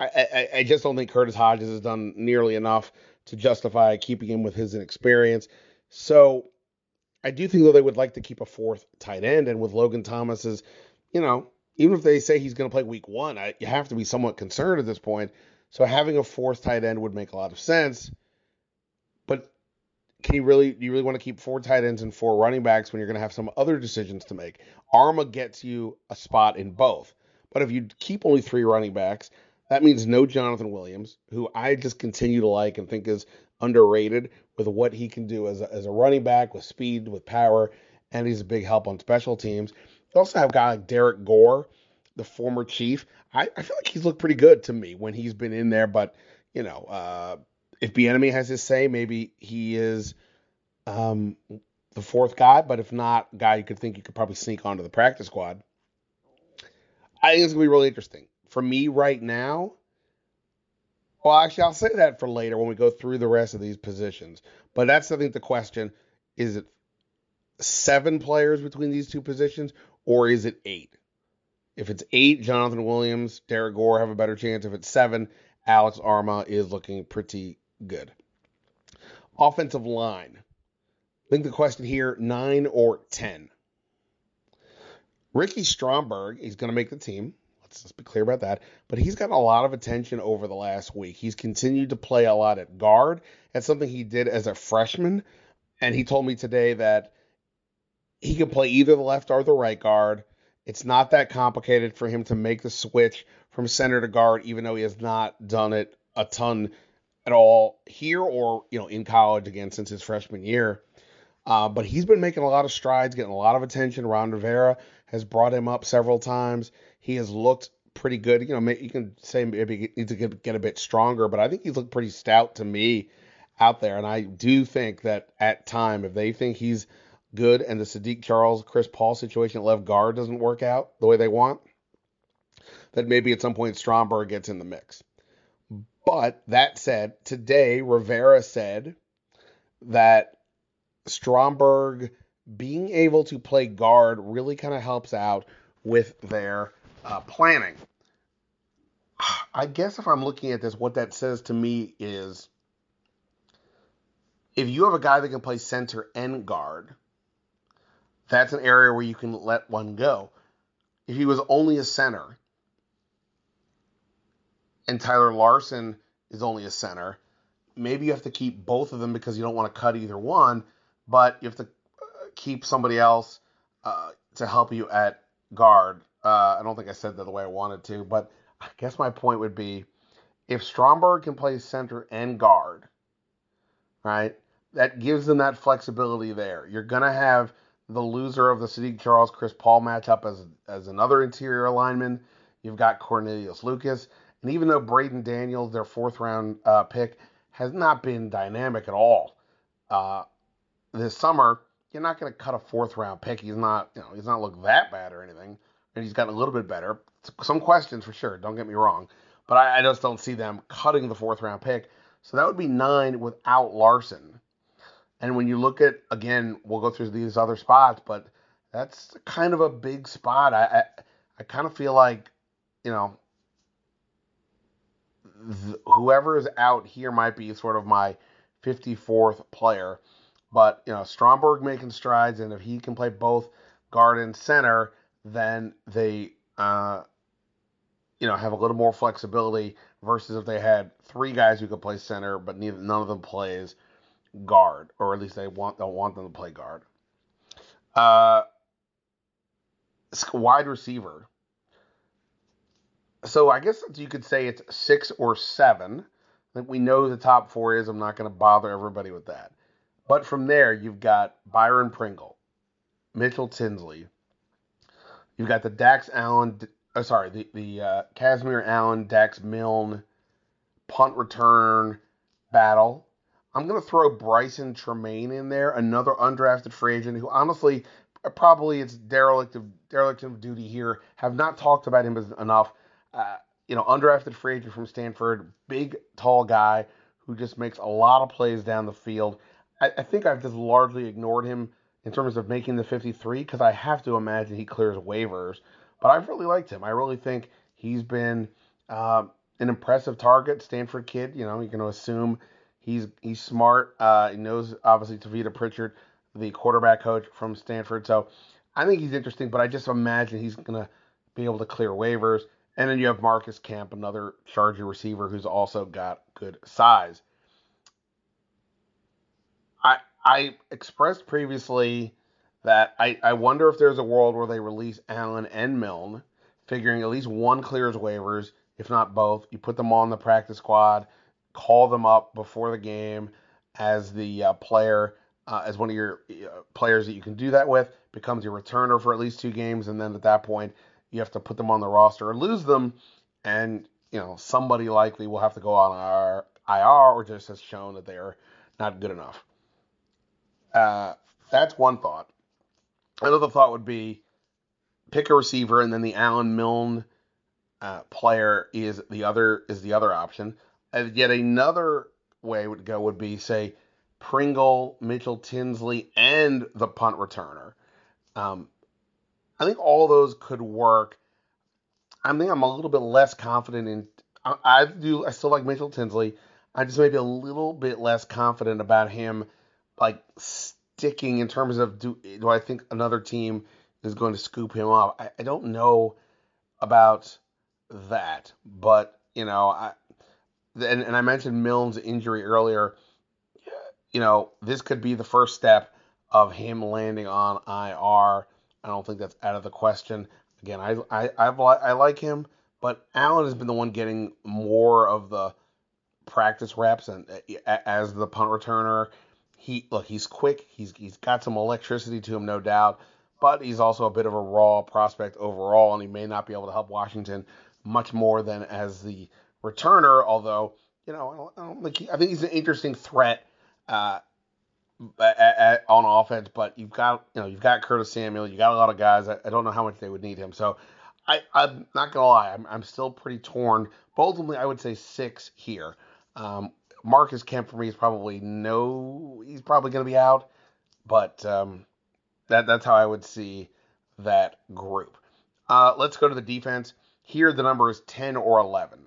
I, I, I just don't think Curtis Hodges has done nearly enough to justify keeping him with his inexperience. So I do think though they would like to keep a fourth tight end, and with Logan Thomas's, you know, even if they say he's going to play week one, I, you have to be somewhat concerned at this point. So having a fourth tight end would make a lot of sense. But can you really do you really want to keep four tight ends and four running backs when you're going to have some other decisions to make? Armah gets you a spot in both. But if you keep only three running backs, that means no Jonathan Williams, who I just continue to like and think is underrated with what he can do as a, as a running back with speed, with power, and he's a big help on special teams. You also have a guy like Derrick Gore, the former chief. I, I feel like he's looked pretty good to me when he's been in there, but you know, uh, if Bieniemy has his say, maybe he is um, the fourth guy. But if not, guy you could think you could probably sneak onto the practice squad. I think it's gonna be really interesting for me right now. Well, actually, I'll say that for later when we go through the rest of these positions. But that's I think the question: is it seven players between these two positions, or is it eight? If it's eight, Jonathan Williams, Derrick Gore have a better chance. If it's seven, Alex Armah is looking pretty good. Offensive line. I think the question here nine or 10. Ricky Stromberg, he's going to make the team. Let's just be clear about that. But he's gotten a lot of attention over the last week. He's continued to play a lot at guard. That's something he did as a freshman. And he told me today that he can play either the left or the right guard. It's not that complicated for him to make the switch from center to guard, even though he has not done it a ton at all here or you know in college again since his freshman year. Uh, but he's been making a lot of strides, getting a lot of attention. Ron Rivera has brought him up several times. He has looked pretty good. You know, you can say maybe he needs to get, get a bit stronger, but I think he's looked pretty stout to me out there. And I do think that at time, if they think he's good and the Saahdiq Charles, Chris Paul situation at left guard doesn't work out the way they want, that maybe at some point Stromberg gets in the mix. But that said, today Rivera said that Stromberg being able to play guard really kind of helps out with their uh, planning. I guess if I'm looking at this, what that says to me is if you have a guy that can play center and guard, that's an area where you can let one go. If he was only a center and Tyler Larsen is only a center, maybe you have to keep both of them because you don't want to cut either one, but you have to uh, keep somebody else uh, to help you at guard. Uh, I don't think I said that the way I wanted to, but I guess my point would be if Stromberg can play center and guard, right, that gives them that flexibility there. You're going to have the loser of the Saahdiq Charles Chris Paul matchup as as another interior lineman. You've got Cornelius Lucas, and even though Braeden Daniels, their fourth round uh, pick, has not been dynamic at all uh, this summer, you're not going to cut a fourth round pick. He's not, you know, he's not looked that bad or anything, and he's gotten a little bit better. Some questions for sure. Don't get me wrong, but I, I just don't see them cutting the fourth round pick. So that would be nine without Larsen. And when you look at again, we'll go through these other spots, but that's kind of a big spot. I I, I kind of feel like, you know, th- whoever is out here might be sort of my 54th player. But you know, Stromberg making strides, and if he can play both guard and center, then they, uh, you know, have a little more flexibility versus if they had three guys who could play center, but neither none of them plays guard, or at least they want don't want them to play guard. Uh, wide receiver. So I guess you could say it's six or seven. I think we know the top four is. I'm not going to bother everybody with that. But from there, you've got Byron Pringle, Mitchell Tinsley. You've got the Dax Allen, oh, sorry, the the uh, Kazmeir Allen, Dax Milne punt return battle. I'm going to throw Brycen Tremayne in there, another undrafted free agent who honestly probably it's derelict of derelict of duty here. Have not talked about him enough. Uh, you know, undrafted free agent from Stanford, big tall guy who just makes a lot of plays down the field. I, I think I've just largely ignored him in terms of making the 53 because I have to imagine he clears waivers. But I've really liked him. I really think he's been uh, an impressive target. Stanford kid, you know, you can assume He's he's smart. Uh, he knows obviously Tavita Pritchard, the quarterback coach from Stanford. So I think he's interesting, but I just imagine he's gonna be able to clear waivers. And then you have Marcus Kemp, another Charger receiver who's also got good size. I expressed previously that I, I wonder if there's a world where they release Allen and Milne, figuring at least one clears waivers, if not both. You put them on the practice squad call them up before the game as the uh, player, uh, as one of your uh, players that you can do that with, becomes your returner for at least two games, and then at that point you have to put them on the roster or lose them, and you know somebody likely will have to go on our IR or just has shown that they are not good enough. Uh, that's one thought. Another thought would be pick a receiver, and then the Allen Milne uh, player is the other is the other option. And yet another way would go would be say Pringle, Mitchell Tinsley, and the punt returner. Um, I think all those could work. I think I'm a little bit less confident in. I, I do. I still like Mitchell Tinsley. I just maybe a little bit less confident about him, like sticking in terms of do do I think another team is going to scoop him up? I, I don't know about that, but you know, I and, and I mentioned Milne's injury earlier. You know, this could be the first step of him landing on IR. I don't think that's out of the question. Again, I I I've, I like him, but Allen has been the one getting more of the practice reps and as the punt returner. He look, he's quick. He's he's got some electricity to him, no doubt, but he's also a bit of a raw prospect overall, and he may not be able to help Washington much more than as the returner. Although you know, I don't, I don't think he, I think he's an interesting threat. Uh, at, at, on offense, but you've got you know you've got Curtis Samuel, you got a lot of guys. I, I don't know how much they would need him, so I, I'm not gonna lie, I'm, I'm still pretty torn. But ultimately, I would say six here. Um, Marcus Kemp for me is probably no, he's probably gonna be out, but um, that that's how I would see that group. Uh, let's go to the defense. Here, the number is 10 or 11.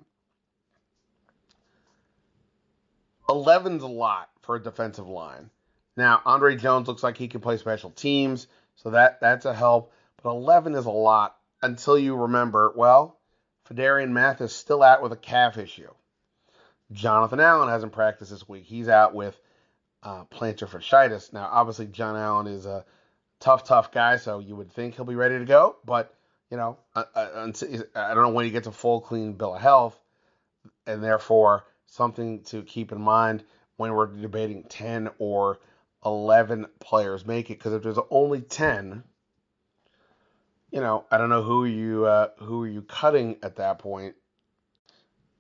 11's a lot for a defensive line. Now, Andre Jones looks like he can play special teams, so that that's a help. But 11 is a lot until you remember, well, Phidarian Mathis is still out with a calf issue. Jonathan Allen hasn't practiced this week. He's out with uh, plantar fasciitis. Now, obviously, John Allen is a tough, tough guy, so you would think he'll be ready to go. But you know, I, I, I don't know when he gets a full, clean bill of health, and therefore something to keep in mind when we're debating 10 or 11 players make it because if there's only 10 you know i don't know who you uh, who are you cutting at that point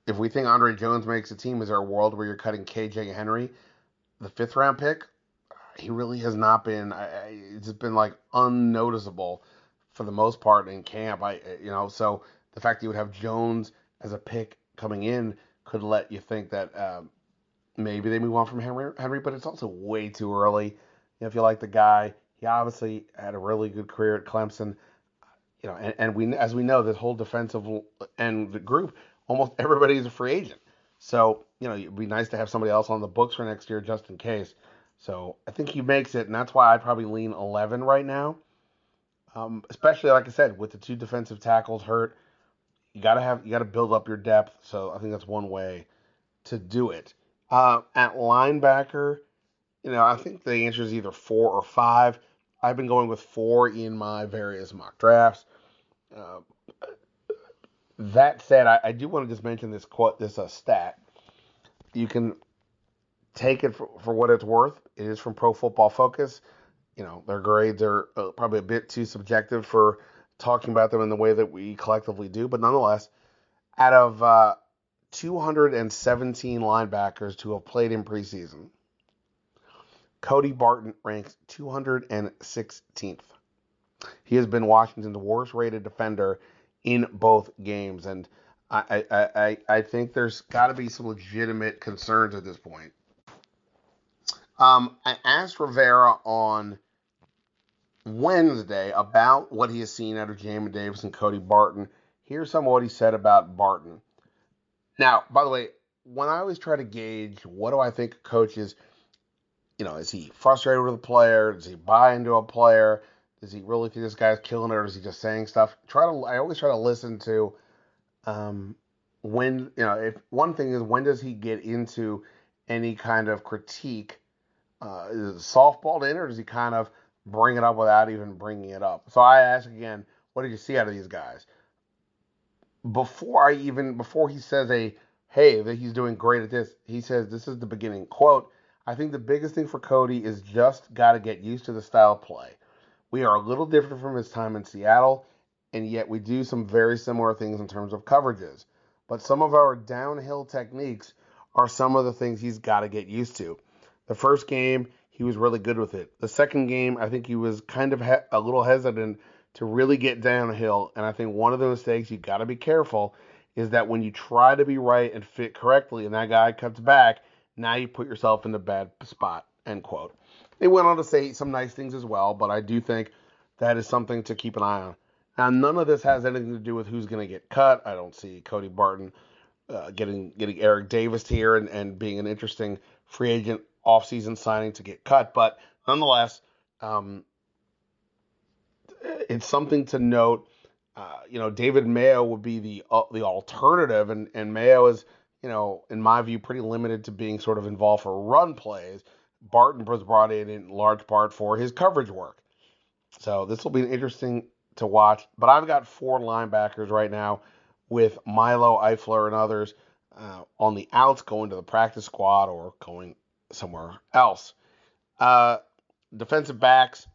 if we think andre jones makes a team is there a world where you're cutting kj henry the fifth round pick he really has not been it's been like unnoticeable for the most part in camp i you know so the fact that you would have jones as a pick coming in could let you think that um, maybe they move on from Henry, Henry, but it's also way too early. You know, if you like the guy, he obviously had a really good career at Clemson. You know, and, and we as we know, this whole defensive and the group, almost everybody's a free agent. So you know, it'd be nice to have somebody else on the books for next year just in case. So I think he makes it, and that's why I'd probably lean 11 right now. Um, especially like I said, with the two defensive tackles hurt, you gotta have you gotta build up your depth. So I think that's one way to do it. Uh, at linebacker, you know, I think the answer is either four or five. I've been going with four in my various mock drafts. Uh, that said, I, I, do want to just mention this quote, this uh, stat. You can take it for, for, what it's worth. It is from Pro Football Focus. You know, their grades are uh, probably a bit too subjective for talking about them in the way that we collectively do, but nonetheless, out of uh, 217 linebackers to have played in preseason. Cody Barton ranks 216th. He has been Washington's worst rated defender in both games, and I, I, I, I think there's got to be some legitimate concerns at this point. Um, I asked Rivera on Wednesday about what he has seen out of Jamin Davis and Cody Barton. Here's some of what he said about Barton. Now, by the way, when I always try to gauge what do I think a coach is, you know, is he frustrated with a player? Does he buy into a player? Does he really this guy's killing it, or is he just saying stuff? Try to. I always try to listen to, um, when you know, if one thing is when does he get into any kind of critique? Uh, is it softballed in, or does he kind of bring it up without even bringing it up? So I ask again, what did you see out of these guys? before I even before he says a hey that he's doing great at this, he says this is the beginning. Quote, I think the biggest thing for Cody is just got to get used to the style play. We are a little different from his time in Seattle, and yet we do some very similar things in terms of coverages. But some of our downhill techniques are some of the things he's got to get used to. The first game, he was really good with it. The second game, I think he was kind of he- a little hesitant to really get downhill. And I think one of the mistakes you got to be careful is that when you try to be right and fit correctly and that guy cuts back, now you put yourself in a bad spot. End quote. They went on to say some nice things as well, but I do think that is something to keep an eye on. Now, none of this has anything to do with who's going to get cut. I don't see Cody Barton uh, getting getting Eric Davis here and, and being an interesting free agent offseason signing to get cut. But nonetheless, um, it's something to note. Uh, you know, David Mayo would be the uh, the alternative, and and Mayo is, you know, in my view, pretty limited to being sort of involved for run plays. Barton was brought in in large part for his coverage work. So this will be interesting to watch. But I've got four linebackers right now with Milo Eifler and others uh, on the outs going to the practice squad or going somewhere else. Uh, defensive backs,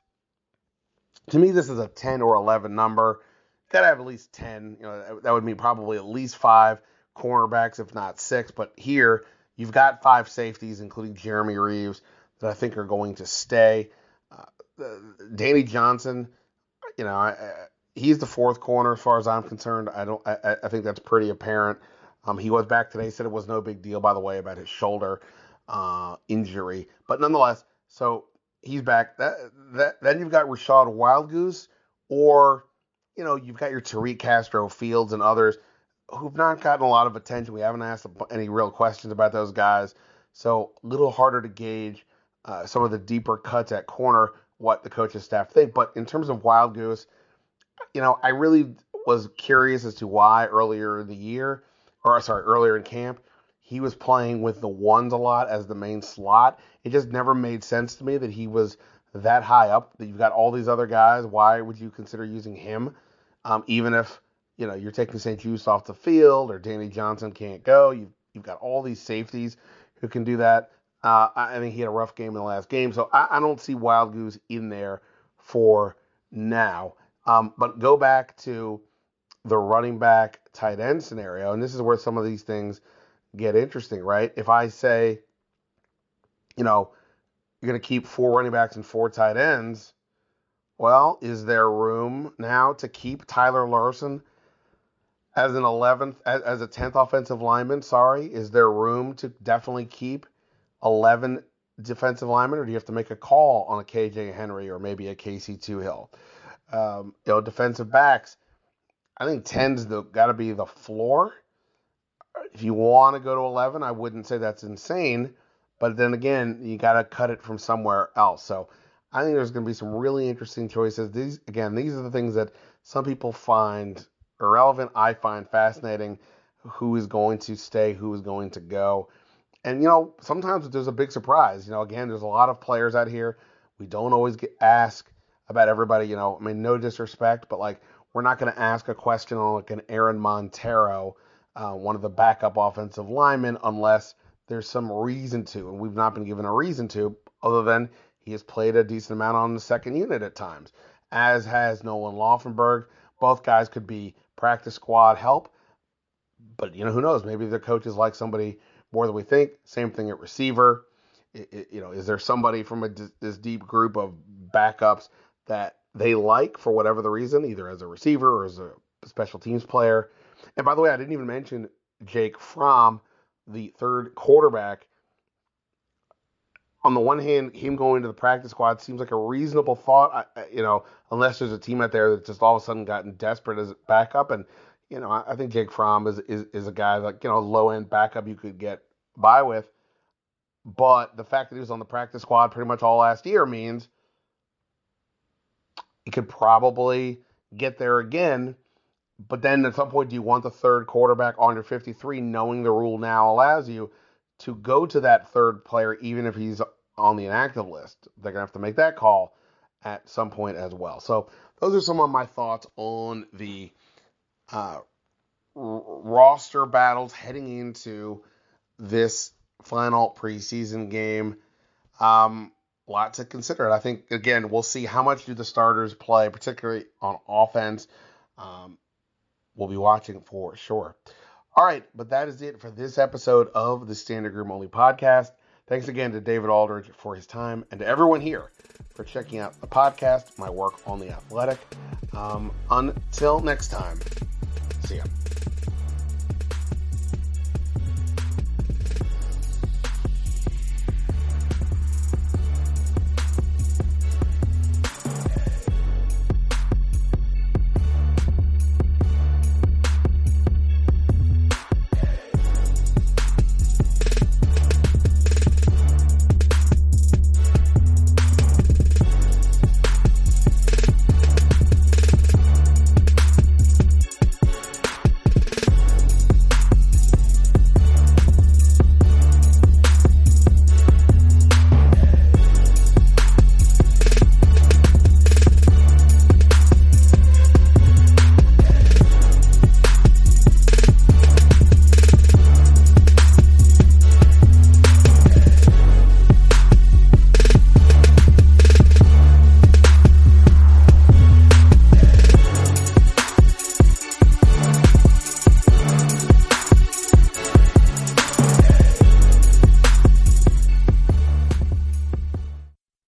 to me, this is a 10 or 11 number. Got to have at least 10. You know, that would mean probably at least five cornerbacks, if not six. But here, you've got five safeties, including Jeremy Reaves, that I think are going to stay. Uh, Danny Johnson, you know, I, I, he's the fourth corner as far as I'm concerned. I don't. I, I think that's pretty apparent. Um, he was back today. Said it was no big deal, by the way, about his shoulder uh, injury, but nonetheless, so he's back. That that then you've got Rachad Wildgoose, or you know you've got your Tariq Castro Fields and others who've not gotten a lot of attention. We haven't asked any real questions about those guys, so a little harder to gauge uh, some of the deeper cuts at corner what the coaching staff think. But in terms of Wildgoose, you know, I really was curious as to why earlier in the year, or sorry, earlier in camp, he was playing with the ones a lot as the main slot. It just never made sense to me that he was that high up. That you've got all these other guys. Why would you consider using him? Um, even if you know you're taking St-Juste off the field or Danny Johnson can't go, you've you've got all these safeties who can do that. Uh, I think he had a rough game in the last game, so I, I don't see Wildgoose in there for now. Um, but go back to the running back tight end scenario, and this is where some of these things get interesting, right? If I say, you know, you're going to keep four running backs and four tight ends, well, is there room now to keep Tyler Larsen as an 11th, as, as a 10th offensive lineman? Sorry, is there room to definitely keep 11 defensive linemen, or do you have to make a call on a KJ Henry or maybe a Casey Toohill? Um, you know, defensive backs. I think 10's got to be the floor if you want to go to 11, I wouldn't say that's insane. But then again, you got to cut it from somewhere else. So I think there's going to be some really interesting choices. These again, these are the things that some people find irrelevant. I find fascinating. Who is going to stay? Who is going to go? And you know, sometimes there's a big surprise. You know, again, there's a lot of players out here. We don't always get asked about everybody. You know, I mean, no disrespect, but like we're not going to ask a question on like an Aaron Monteiro, uh, one of the backup offensive linemen unless there's some reason to. And we've not been given a reason to, other than he has played a decent amount on the second unit at times, as has Nolan Laufenberg. Both guys could be practice squad help, but you know who knows? Maybe their coaches like somebody more than we think. Same thing at receiver. It, it, you know, is there somebody from a, this deep group of backups that they like for whatever the reason, either as a receiver or as a special teams player? And by the way, I didn't even mention Jake Fromm, the third quarterback. On the one hand, him going to the practice squad seems like a reasonable thought, you know, unless there's a team out there that just all of a sudden gotten desperate as a backup. And, you know, I think Jake Fromm is, is, is a guy like, you know, low end backup you could get by with. But the fact that he was on the practice squad pretty much all last year means he could probably get there again but then at some point, do you want the third quarterback under 53, knowing the rule now allows you to go to that third player, even if he's on the inactive list? They're going to have to make that call at some point as well. So, those are some of my thoughts on the uh, roster battles heading into this final preseason game. Um, lot to consider. I think again, we'll see how much do the starters play, particularly on offense. Um, we'll be watching for sure. All right, but that is it for this episode of the Standing Room Only podcast. Thanks again to David Aldridge for his time and to everyone here for checking out the podcast, my work on the athletic. Um, until next time, ya.